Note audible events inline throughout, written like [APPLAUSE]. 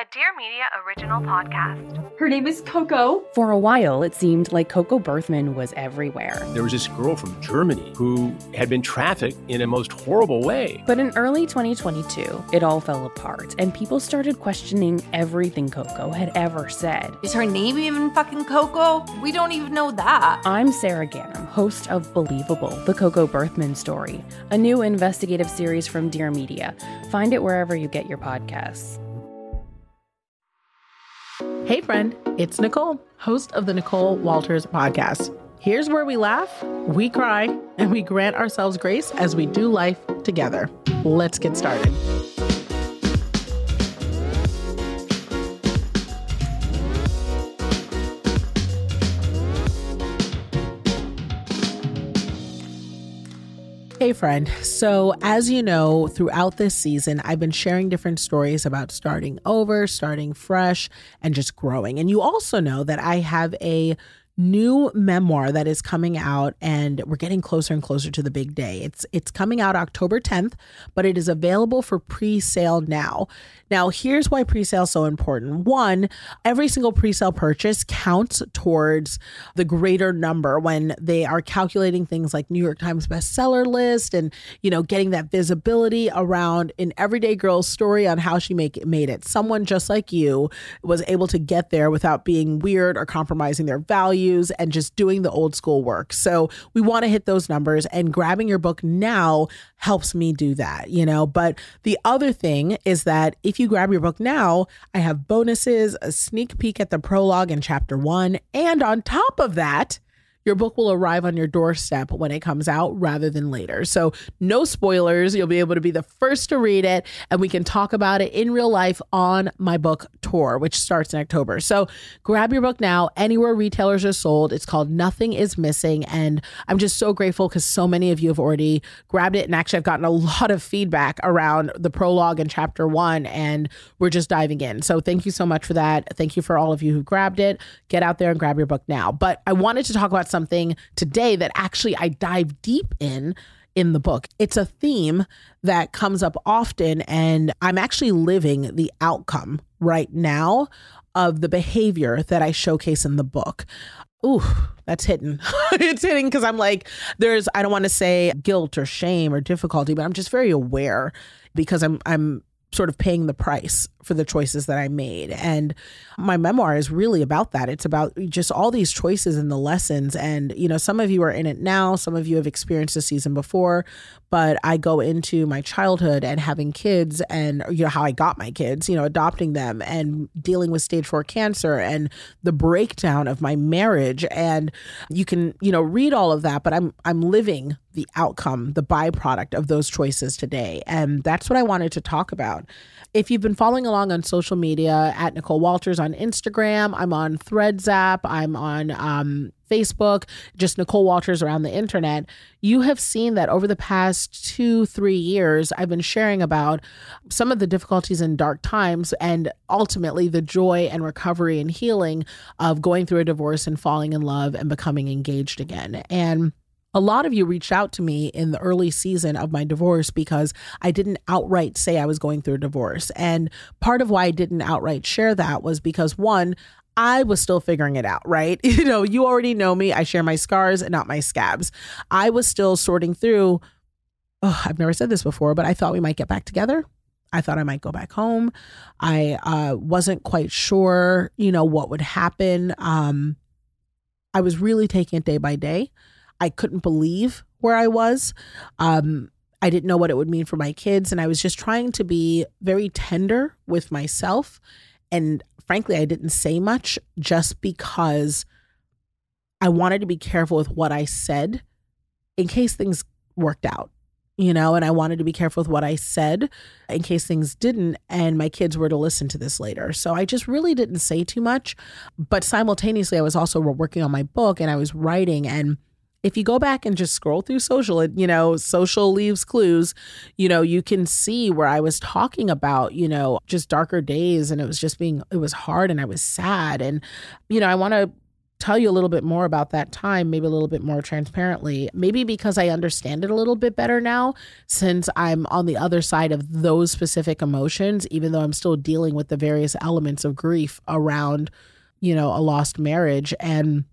A Dear Media original podcast. Her name is Coco. For a while, it seemed like Coco Berthmann was everywhere. There was this girl from Germany who had been trafficked in a most horrible way. But in early 2022, it all fell apart, and people started questioning everything Coco had ever said. Is her name even fucking Coco? We don't even know that. I'm Sara Ganim, host of Believable, the Coco Berthmann story, a new investigative series from Dear Media. Find it wherever you get your podcasts. Hey, friend, it's Nicole, host of the Nicole Walters podcast. Here's where we laugh, we cry, and we grant ourselves grace as we do life together. Let's get started. Hey, friend. So, as you know, throughout this season, I've been sharing different stories about starting over, starting fresh, and just growing. And you also know that I have a new memoir that is coming out and we're getting closer and closer to the big day. It's it's coming out October 10th, but it is available for pre-sale now. Now, here's why pre-sale is so important. One, every single pre-sale purchase counts towards the greater number when they are calculating things like New York Times bestseller list and, you know, getting that visibility around an everyday girl's story on how she make made it. Someone just like you was able to get there without being weird or compromising their values and just doing the old school work. So, we want to hit those numbers and grabbing your book now helps me do that, you know. But the other thing is that if you grab your book now, I have bonuses, a sneak peek at the prologue in chapter one, and on top of that, your book will arrive on your doorstep when it comes out rather than later. So, no spoilers. You'll be able to be the first to read it, and we can talk about it in real life on my book tour, which starts in October. So, grab your book now anywhere retailers are sold. It's called Nothing is Missing. And I'm just so grateful because so many of you have already grabbed it. And actually, I've gotten a [LAUGHS] lot of feedback around the prologue and chapter one, and we're just diving in. So, thank you so much for that. Thank you for all of you who grabbed it. Get out there and grab your book now. But I wanted to talk about something today that actually I dive deep in in the book. It's a theme that comes up often, and I'm actually living the outcome right now of the behavior that I showcase in the book. Ooh, that's hitting. [LAUGHS] it's hitting because I'm like, there's I don't want to say guilt or shame or difficulty, but I'm just very aware because I'm I'm sort of paying the price for the choices that I made. And my memoir is really about that. It's about just all these choices and the lessons. And, you know, some of you are in it now, some of you have experienced the season before, but I go into my childhood and having kids and, you know, how I got my kids, you know, adopting them and dealing with stage four cancer and the breakdown of my marriage. And you can, you know, read all of that, but I'm, I'm living the outcome, the byproduct of those choices today. And that's what I wanted to talk about. If you've been following along on social media at Nicole Walters on Instagram, I'm on Threads app, I'm on um, Facebook, just Nicole Walters around the internet, you have seen that over the past two, three years, I've been sharing about some of the difficulties in dark times and ultimately the joy and recovery and healing of going through a divorce and falling in love and becoming engaged again. And a lot of you reached out to me in the early season of my divorce because I didn't outright say I was going through a divorce. And part of why I didn't outright share that was because one, I was still figuring it out, right? [LAUGHS] You know, you already know me. I share my scars and not my scabs. I was still sorting through, oh, I've never said this before, but I thought we might get back together. I thought I might go back home. I uh, wasn't quite sure, you know, what would happen. Um, I was really taking it day by day. I couldn't believe where I was. Um, I didn't know what it would mean for my kids. And I was just trying to be very tender with myself. And frankly, I didn't say much just because I wanted to be careful with what I said in case things worked out. you know, and I wanted to be careful with what I said in case things didn't and my kids were to listen to this later. So I just really didn't say too much. But simultaneously, I was also working on my book and I was writing. And if you go back and just scroll through social, you know, social leaves clues, you know, you can see where I was talking about, you know, just darker days and it was just being, it was hard and I was sad. And, you know, I want to tell you a little bit more about that time, maybe a little bit more transparently. Maybe because I understand it a little bit better now, since I'm on the other side of those specific emotions, even though I'm still dealing with the various elements of grief around, you know, a lost marriage. And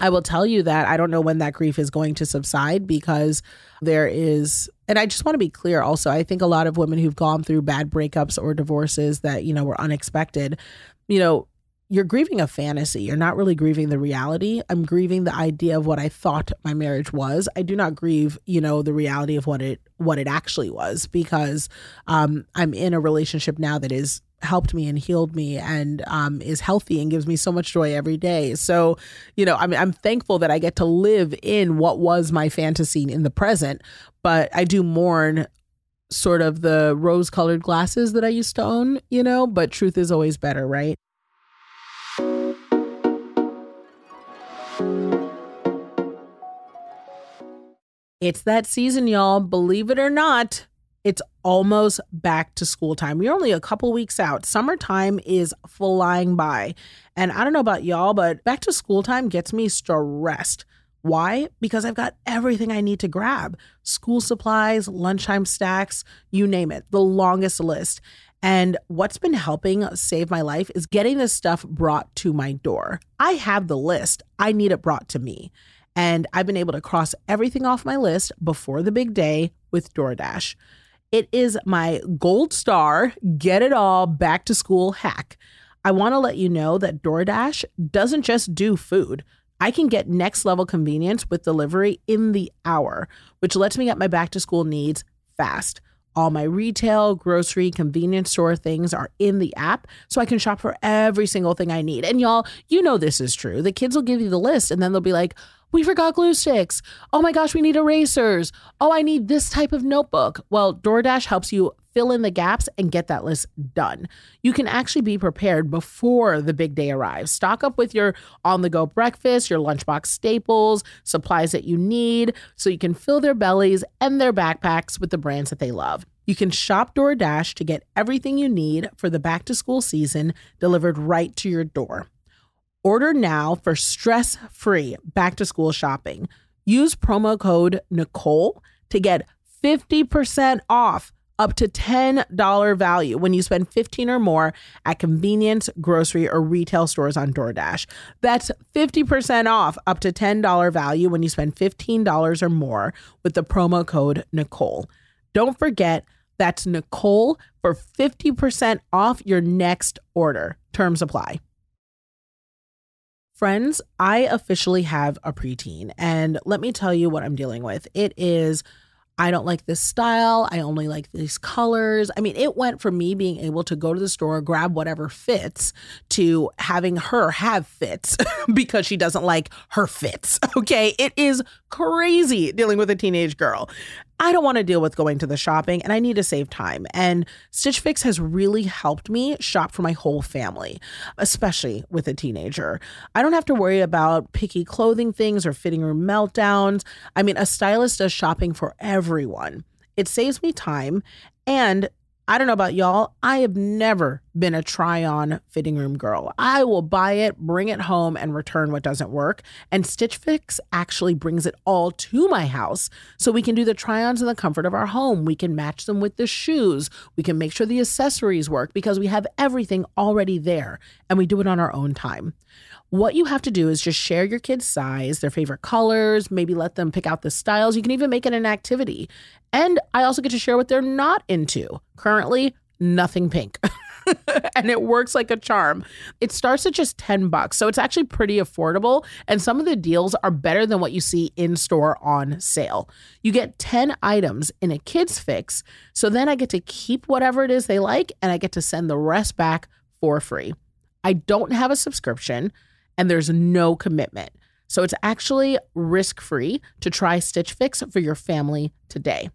I will tell you that I don't know when that grief is going to subside because there is and I just want to be clear also I think a lot of women who've gone through bad breakups or divorces that you know were unexpected you know you're grieving a fantasy. You're not really grieving the reality. I'm grieving the idea of what I thought my marriage was. I do not grieve, you know, the reality of what it what it actually was because um, I'm in a relationship now that is helped me and healed me and um, is healthy and gives me so much joy every day. So, you know, I'm I'm thankful that I get to live in what was my fantasy in the present, but I do mourn sort of the rose-colored glasses that I used to own, you know, but truth is always better, right? It's that season, y'all. Believe it or not, it's almost back to school time. We're only a couple weeks out. Summertime is flying by. And I don't know about y'all, but back to school time gets me stressed. Why? Because I've got everything I need to grab school supplies, lunchtime stacks, you name it, the longest list. And what's been helping save my life is getting this stuff brought to my door. I have the list, I need it brought to me. And I've been able to cross everything off my list before the big day with DoorDash. It is my gold star, get it all back to school hack. I want to let you know that DoorDash doesn't just do food. I can get next level convenience with delivery in the hour, which lets me get my back to school needs fast. All my retail, grocery, convenience store things are in the app, so I can shop for every single thing I need. And y'all, you know this is true. The kids will give you the list and then they'll be like, we forgot glue sticks. Oh my gosh, we need erasers. Oh, I need this type of notebook. Well, DoorDash helps you fill in the gaps and get that list done. You can actually be prepared before the big day arrives. Stock up with your on the go breakfast, your lunchbox staples, supplies that you need so you can fill their bellies and their backpacks with the brands that they love. You can shop DoorDash to get everything you need for the back to school season delivered right to your door. Order now for stress free back to school shopping. Use promo code Nicole to get 50% off up to $10 value when you spend 15 or more at convenience, grocery, or retail stores on DoorDash. That's 50% off up to $10 value when you spend $15 or more with the promo code Nicole. Don't forget, that's Nicole for 50% off your next order. Terms apply. Friends, I officially have a preteen, and let me tell you what I'm dealing with. It is I don't like this style. I only like these colors. I mean, it went from me being able to go to the store, grab whatever fits, to having her have fits [LAUGHS] because she doesn't like her fits. [LAUGHS] Okay. It is crazy dealing with a teenage girl. I don't want to deal with going to the shopping and I need to save time. And Stitch Fix has really helped me shop for my whole family, especially with a teenager. I don't have to worry about picky clothing things or fitting room meltdowns. I mean, a stylist does shopping for everyone. It saves me time and I don't know about y'all. I have never been a try on fitting room girl. I will buy it, bring it home, and return what doesn't work. And Stitch Fix actually brings it all to my house so we can do the try ons in the comfort of our home. We can match them with the shoes. We can make sure the accessories work because we have everything already there and we do it on our own time. What you have to do is just share your kid's size, their favorite colors, maybe let them pick out the styles. You can even make it an activity. And I also get to share what they're not into. Currently, nothing pink. [LAUGHS] and it works like a charm. It starts at just 10 bucks. So it's actually pretty affordable. And some of the deals are better than what you see in store on sale. You get 10 items in a kid's fix. So then I get to keep whatever it is they like and I get to send the rest back for free. I don't have a subscription and there's no commitment. So it's actually risk free to try Stitch Fix for your family today.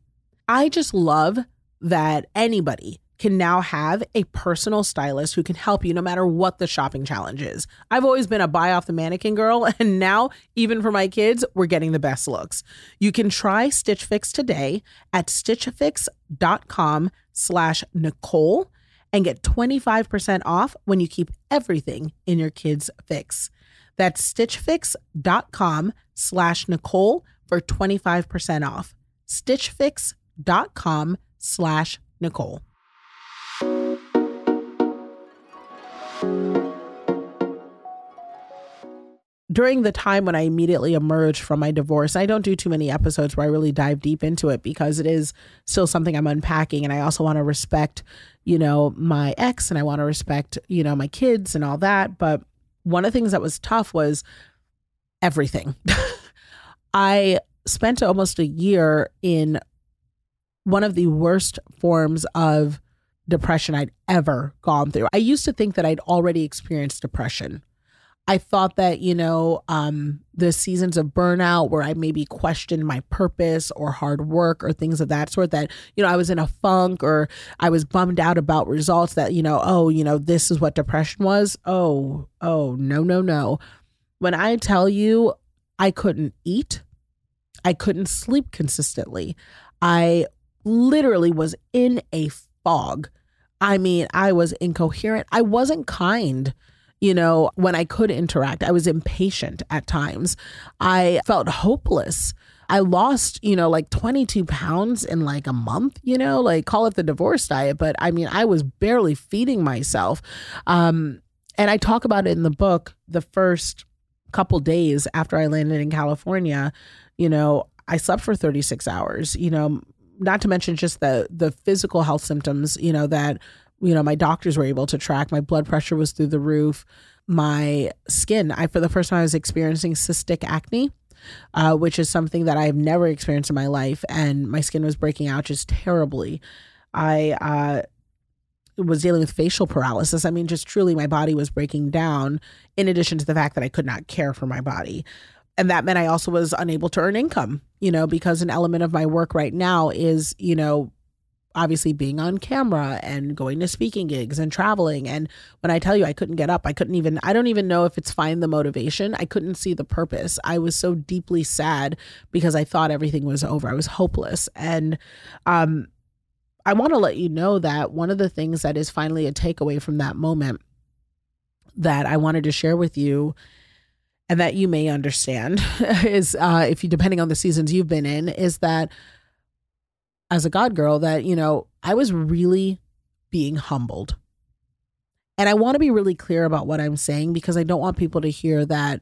I just love that anybody can now have a personal stylist who can help you no matter what the shopping challenge is. I've always been a buy off the mannequin girl, [LAUGHS] and now, even for my kids, we're getting the best looks. You can try Stitch Fix today at stitchfix.com slash Nicole and get 25% off when you keep everything in your kids' fix. That's stitchfix.com slash Nicole for 25% off. stitchfix.com slash Nicole. during the time when I immediately emerged from my divorce, I don't do too many episodes where I really dive deep into it because it is still something I'm unpacking. And I also want to respect, you know, my ex and I want to respect, you know, my kids and all that. But one of the things that was tough was everything. [LAUGHS] I spent almost a year in one of the worst forms of depression I'd ever gone through. I used to think that I'd already experienced depression I thought that, you know, um, the seasons of burnout where I maybe questioned my purpose or hard work or things of that sort, that, you know, I was in a funk or I was bummed out about results that, you know, oh, you know, this is what depression was. Oh, oh, no, no, no. When I tell you I couldn't eat, I couldn't sleep consistently, I literally was in a fog. I mean, I was incoherent. I wasn't kind you know, when I could interact. I was impatient at times. I felt hopeless. I lost, you know, like 22 pounds in like a month, you know, like call it the divorce diet. But I mean, I was barely feeding myself. Um, and I talk about it in the book the first couple days after I landed in California, you know, I slept for 36 hours, you know, not to mention just the the physical health symptoms, you know, that you know, my doctors were able to track. My blood pressure was through the roof. My skin, I for the first time I was experiencing cystic acne, uh, which is something that I've never experienced in my life, and my skin was breaking out just terribly. I uh, was dealing with facial paralysis. I mean, just truly, my body was breaking down. In addition to the fact that I could not care for my body, and that meant I also was unable to earn income. You know, because an element of my work right now is, you know, obviously being on camera and going to speaking gigs and traveling. And when I tell you I couldn't get up, I couldn't even, I don't even know if it's find the motivation. I couldn't see the purpose. I was so deeply sad because I thought everything was over. I was hopeless. And, um, I want to let you know that one of the things that is finally a takeaway from that moment that I wanted to share with you and that you may understand [LAUGHS] is uh, if you depending on the seasons you've been in is that as a God girl that, you know, I was really being humbled. And I want to be really clear about what I'm saying because I don't want people to hear that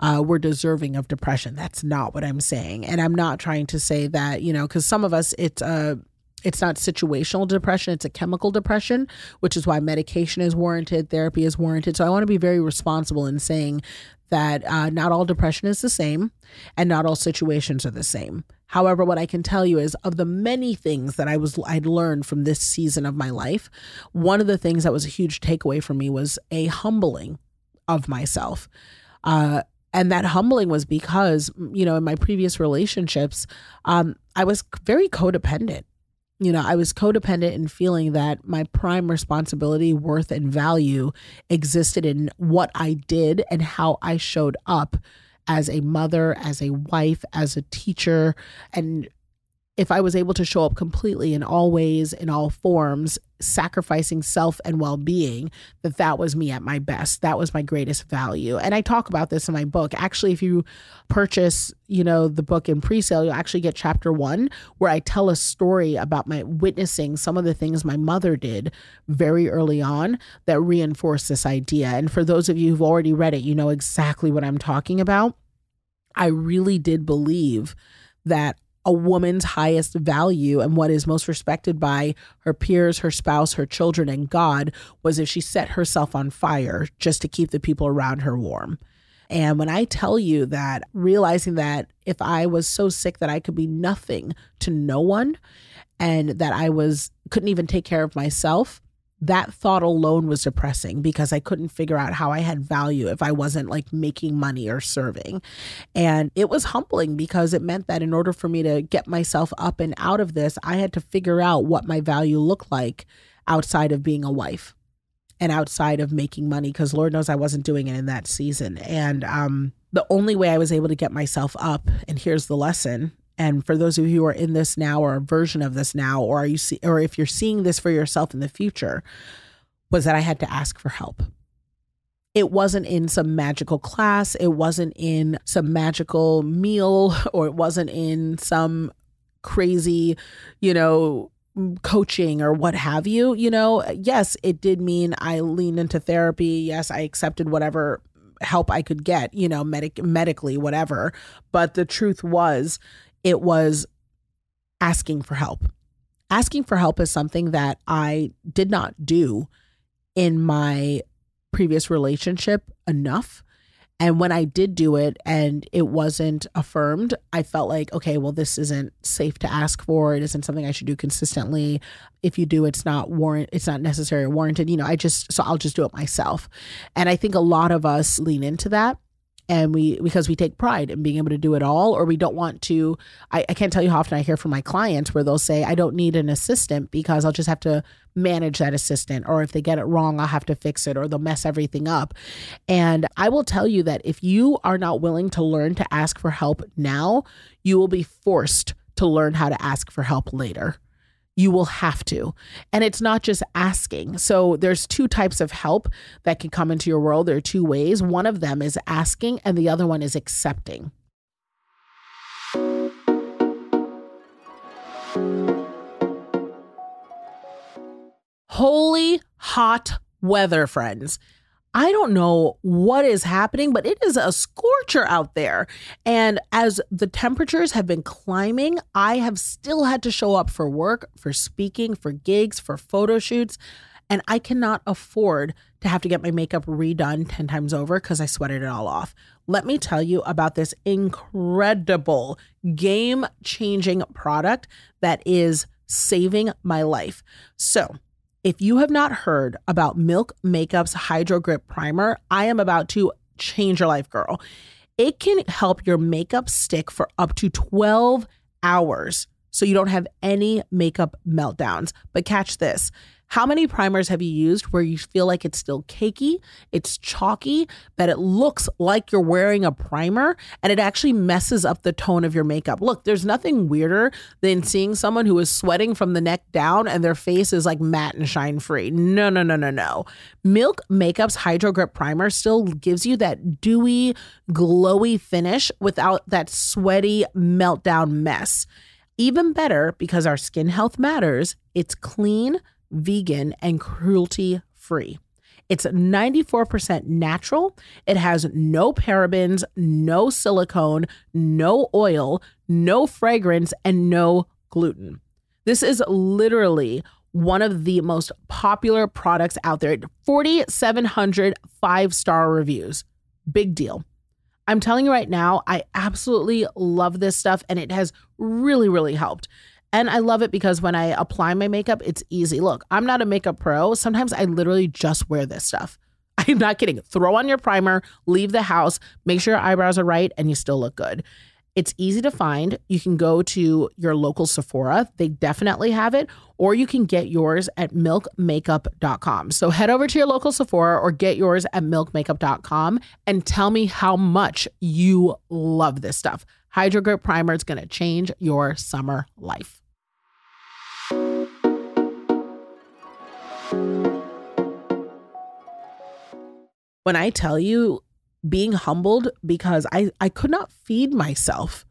uh, we're deserving of depression. That's not what I'm saying. And I'm not trying to say that, you know, because some of us, it's uh, it's not situational depression, it's a chemical depression, which is why medication is warranted, therapy is warranted. So I want to be very responsible in saying that uh, not all depression is the same and not all situations are the same. However, what I can tell you is of the many things that I was I'd learned from this season of my life, one of the things that was a huge takeaway for me was a humbling of myself. Uh, and that humbling was because you know in my previous relationships um, i was very codependent you know, I was codependent in feeling that my prime responsibility, worth, and value existed in what I did and how I showed up as a mother, as a wife, as a teacher, and if I was able to show up completely in all ways, in all forms, sacrificing self and well being, that that was me at my best. That was my greatest value. And I talk about this in my book. Actually, if you purchase, you know, the book in pre sale, you'll actually get chapter one, where I tell a story about my witnessing some of the things my mother did very early on that reinforce this idea. And for those of you who've already read it, you know exactly what I'm talking about. I really did believe that a woman's highest value and what is most respected by her peers, her spouse, her children, and God was if she set herself on fire just to keep the people around her warm. And when I tell you that, realizing that if I was so sick that I could be nothing to no one and that I was couldn't even take care of myself, that thought alone was depressing because I couldn't figure out how I had value if I wasn't like making money or serving. And it was humbling because it meant that in order for me to get myself up and out of this, I had to figure out what my value looked like outside of being a wife and outside of making money because Lord knows I wasn't doing it in that season. And um, the only way I was able to get myself up, and here's the lesson. And for those of you who are in this now or a version of this now, or are you see, or if you're seeing this for yourself in the future, was that I had to ask for help. It wasn't in some magical class. It wasn't in some magical meal, [LAUGHS] or it wasn't in some crazy, you know, coaching or what have you. You know, yes, it did mean I leaned into therapy. Yes, I accepted whatever help I could get, you know, medic medically, whatever. But the truth was, it was asking for help. Asking for help is something that I did not do in my previous relationship enough. And when I did do it and it wasn't affirmed, I felt like, okay, well, this isn't safe to ask for. It isn't something I should do consistently. If you do, it's not warrant, it's not necessary or warranted. You know, I just, so I'll just do it myself. And I think a lot of us lean into that and we because we take pride in being able to do it all or we don't want to I, I, can't tell you how often i hear from my clients where they'll say i don't need an assistant because i'll just have to manage that assistant or if they get it wrong i'll have to fix it or they'll mess everything up. And i will tell you that if you are not willing to learn to ask for help now you will be forced to learn how to ask for help later you will have to. And it's not just asking. So there's two types of help that can come into your world. There are two ways. One of them is asking, and the other one is accepting. Holy hot weather, friends. I don't know what is happening, but it is a scorcher out there. And as the temperatures have been climbing, I have still had to show up for work, for speaking, for gigs, for photo shoots. And I cannot afford to have to get my makeup redone 10 times over because I sweated it all off. Let me tell you about this incredible, game changing product that is saving my life. So, if you have not heard about Milk Makeup's Hydro Grip Primer, I am about to change your life, girl. It can help your makeup stick for up to 12 hours so you don't have any makeup meltdowns. But catch this how many primers have you used where you feel like it's still cakey, it's chalky, that it looks like you're wearing a primer and it actually messes up the tone of your makeup? Look, there's nothing weirder than seeing someone who is sweating from the neck down and their face is like matte and shine free. No, no, no, no, no. Milk Makeup's Hydro Grip Primer still gives you that dewy, glowy finish without that sweaty meltdown mess. Even better, because our skin health matters, it's clean vegan, and cruelty free. It's 94% natural. It has no parabens, no silicone, no oil, no fragrance, and no gluten. This is literally one of the most popular products out there. 4,700 five star reviews. Big deal. I'm telling you right now, I absolutely love this stuff and it has really, really helped. And I love it because when I apply my makeup, it's easy. Look, I'm not a makeup pro. Sometimes I literally just wear this stuff. [LAUGHS] I'm not kidding. Throw on your primer, leave the house, make sure your eyebrows are right, and you still look good. It's easy to find. You can go to your local Sephora, they definitely have it, or you can get yours at milkmakeup.com. So head over to your local Sephora or get yours at milkmakeup.com and tell me how much you love this stuff. Hydro Grip Primer is going to change your summer life. When I tell you being humbled because I, I could not feed myself,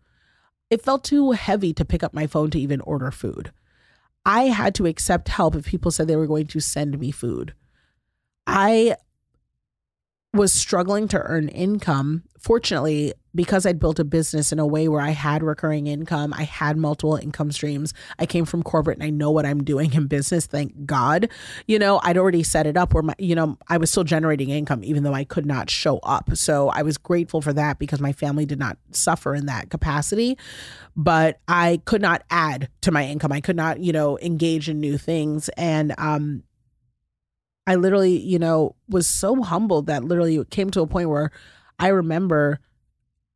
it felt too heavy to pick up my phone to even order food. I had to accept help if people said they were going to send me food. I was struggling to earn income. Fortunately, because I'd built a business in a way where I had recurring income, I had multiple income streams. I came from corporate and I know what I'm doing in business, thank God. You know, I'd already set it up where my, you know, I was still generating income even though I could not show up. So I was grateful for that because my family did not suffer in that capacity. But I could not add to my income. I could not, you know, engage in new things. And um I literally, you know, was so humbled that literally it came to a point where I remember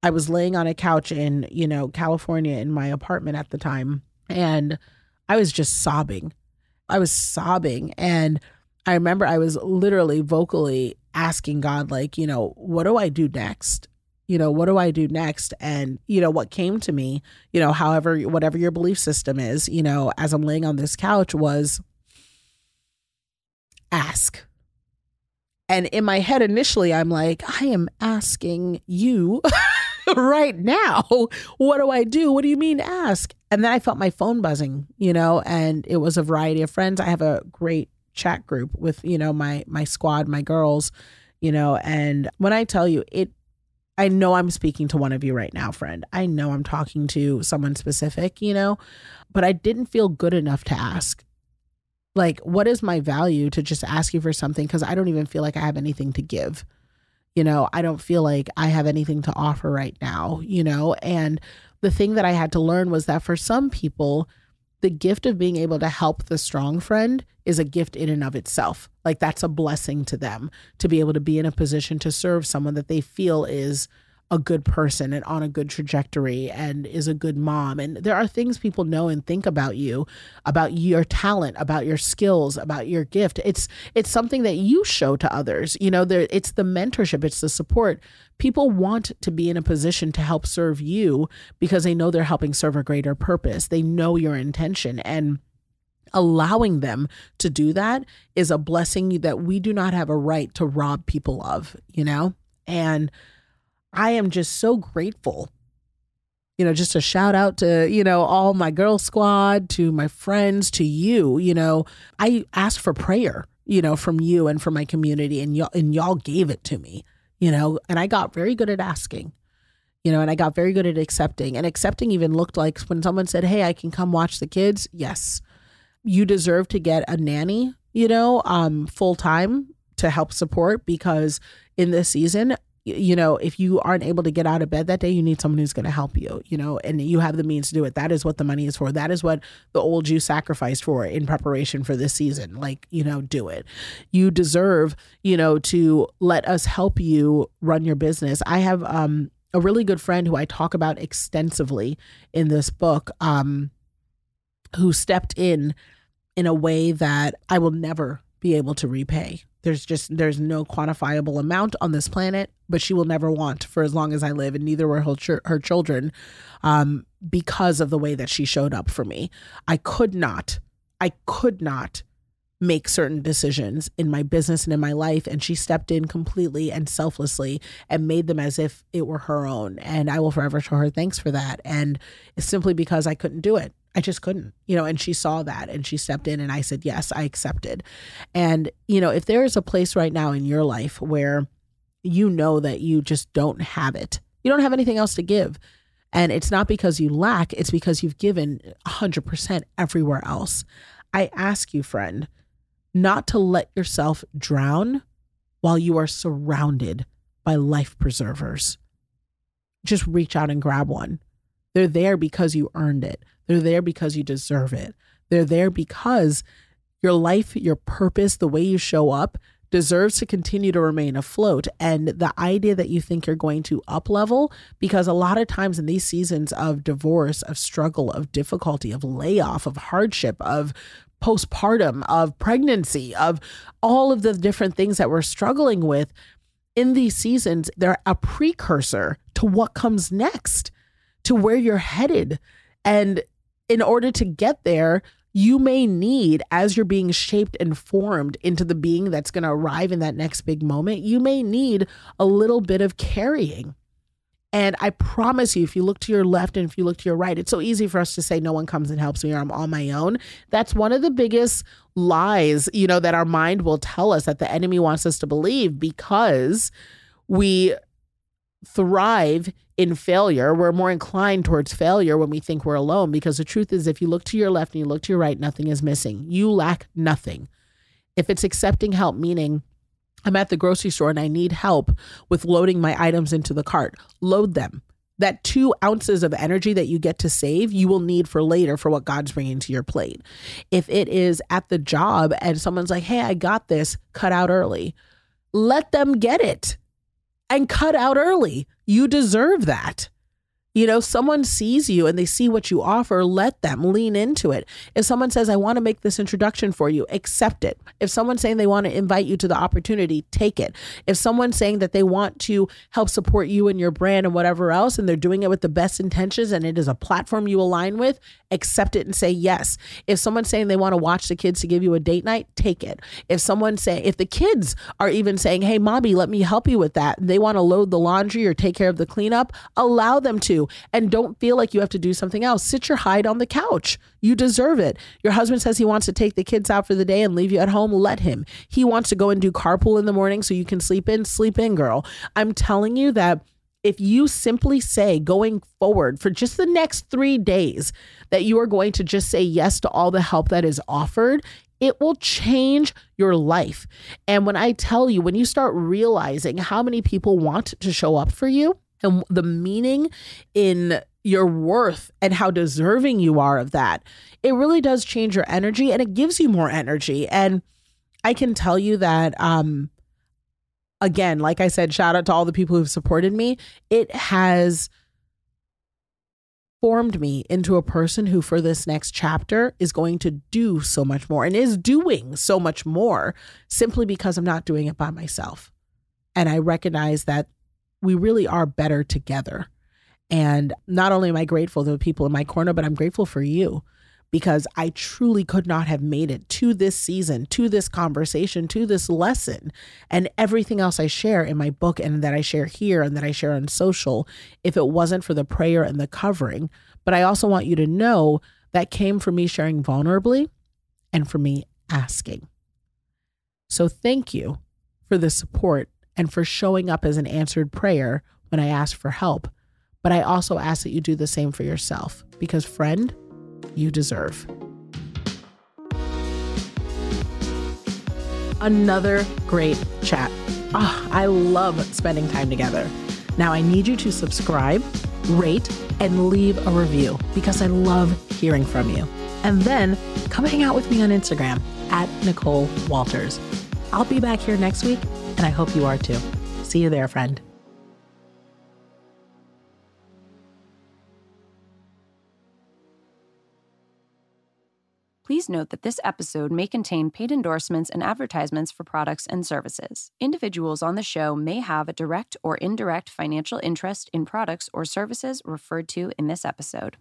I was laying on a couch in, you know, California in my apartment at the time and I was just sobbing. I was sobbing and I remember I was literally vocally asking God like, you know, what do I do next? You know, what do I do next? And, you know, what came to me, you know, however, whatever your belief system is, you know, as I'm laying on this couch was ask. And in my head, initially, I'm like, I am asking you [LAUGHS] right now. What do I do? What do you mean ask? And then I felt my phone buzzing, you know, and it was a variety of friends. I have a great chat group with, you know, my my squad, my girls, you know, and when I tell you it I know I'm speaking to one of you right now, friend. I know I'm talking to someone specific, you know, but I didn't feel good enough to ask like what is my value to just ask you for something? Because i don't even feel like i have anything to give. You know i don't feel like i have anything to offer right now you know? And the thing that i had to learn was that for some people the gift of being able to help the strong friend is a gift in and of itself. Like that's a blessing to them to be able to be in a position to serve someone that they feel is a good person and on a good trajectory and is a good mom. And there are things people know and think about you, about your talent, about your skills, about your gift. It's it's something that you show to others. You know, there it's the mentorship, it's the support. People want to be in a position to help serve you because they know they're helping serve a greater purpose. They know your intention and allowing them to do that is a blessing that we do not have a right to rob people of, you know? And I am just so grateful. You know, just a shout out to, you know, all my girl squad, to my friends, to you. You know, I asked for prayer, you know, from you and from my community, and y'all and y'all gave it to me, you know, and I got very good at asking you know, and I got very good at accepting. And accepting even looked like when someone said, Hey, I can come watch the kids. Yes. You deserve to get a nanny, you know, um, full time to help support because in this season, you know, if you aren't able to get out of bed that day, you need someone who's going to help you, you know, and you have the means to do it. That is what the money is for. That is what the old you sacrificed for in preparation for this season. Like, you know, do it. You deserve, you know, to let us help you run your business. I have um, a really good friend who I talk about extensively in this book, um, who stepped in in a way that I will never be able to repay. There's just there's no quantifiable amount on this planet, but she will never want for as long as I live, and neither will her, her children, um, because of the way that she showed up for me. I could not, I could not make certain decisions in my business and in my life and she stepped in completely and selflessly and made them as if it were her own and I will forever show her thanks for that and it's simply because I couldn't do it I just couldn't, you know, and she saw that and she stepped in and I said, yes, I accepted. And, you know, if there is a place right now in your life where you know that you just don't have it, you don't have anything else to give. And it's not because you lack, it's because you've given 100% everywhere else. I ask you, friend, not to let yourself drown while you are surrounded by life preservers. Just reach out and grab one. They're there because you earned it. They're there because you deserve it. They're there because your life, your purpose, the way you show up deserves to continue to remain afloat. And the idea that you think you're going to up level, because a lot of times in these seasons of divorce, of struggle, of difficulty, of layoff, of hardship, of postpartum, of pregnancy, of all of the different things that we're struggling with in these seasons, they're a precursor to what comes next, to where you're headed. And in order to get there, you may need, as you're being shaped and formed into the being that's going to arrive in that next big moment, you may need a little bit of carrying. And I promise you, if you look to your left and if you look to your right, it's so easy for us to say, no one comes and helps me or I'm on my own. That's one of the biggest lies, you know, that our mind will tell us that the enemy wants us to believe because we thrive in failure. We're more inclined towards failure when we think we're alone because the truth is, if you look to your left and you look to your right, nothing is missing. You lack nothing. If it's accepting help, meaning I'm at the grocery store and I need help with loading my items into the cart, load them. that two ounces of energy that you get to save, you will need for later for what God's bringing to your plate. If it is at the job and someone's like, hey, I got this, cut out early, let them get it and cut out early. You deserve that. You know, someone sees you and they see what you offer, let them lean into it. If someone says, I want to make this introduction for you, accept it. If someone's saying they want to invite you to the opportunity, take it. If someone's saying that they want to help support you and your brand and whatever else, and they're doing it with the best intentions and it is a platform you align with, accept it and say yes. If someone's saying they want to watch the kids to give you a date night, take it. If someone say, if the kids are even saying, hey, mommy, let me help you with that, they want to load the laundry or take care of the cleanup, allow them to and don't feel like you have to do something else. Sit your hide on the couch. You deserve it. Your husband says he wants to take the kids out for the day and leave you at home. Let him. He wants to go and do carpool in the morning so you can sleep in. Sleep in, girl. I'm telling you that if you simply say going forward for just the next three days that you are going to just say yes to all the help that is offered, it will change your life. And when I tell you, when you start realizing how many people want to show up for you, and the meaning in your worth and how deserving you are of that, it really does change your energy and it gives you more energy. And I can tell you that, um, again, like I said, shout out to all the people who've supported me. It has formed me into a person who, for this next chapter, is going to do so much more and is doing so much more simply because I'm not doing it by myself. And I recognize that we really are better together. And not only am I grateful to the people in my corner, but I'm grateful for you because I truly could not have made it to this season, to this conversation, to this lesson, and everything else I share in my book and that I share here and that I share on social if it wasn't for the prayer and the covering. But I also want you to know that came from me sharing vulnerably and for me asking. So thank you for the support and for showing up as an answered prayer when I ask for help. But I also ask that you do the same for yourself because, friend, you deserve. Another great chat. Oh, I love spending time together. Now, I need you to subscribe, rate, and leave a review because I love hearing from you. And then come hang out with me on Instagram at Nicole Walters. I'll be back here next week and I hope you are too. See you there, friend. Please note that this episode may contain paid endorsements and advertisements for products and services. Individuals on the show may have a direct or indirect financial interest in products or services referred to in this episode.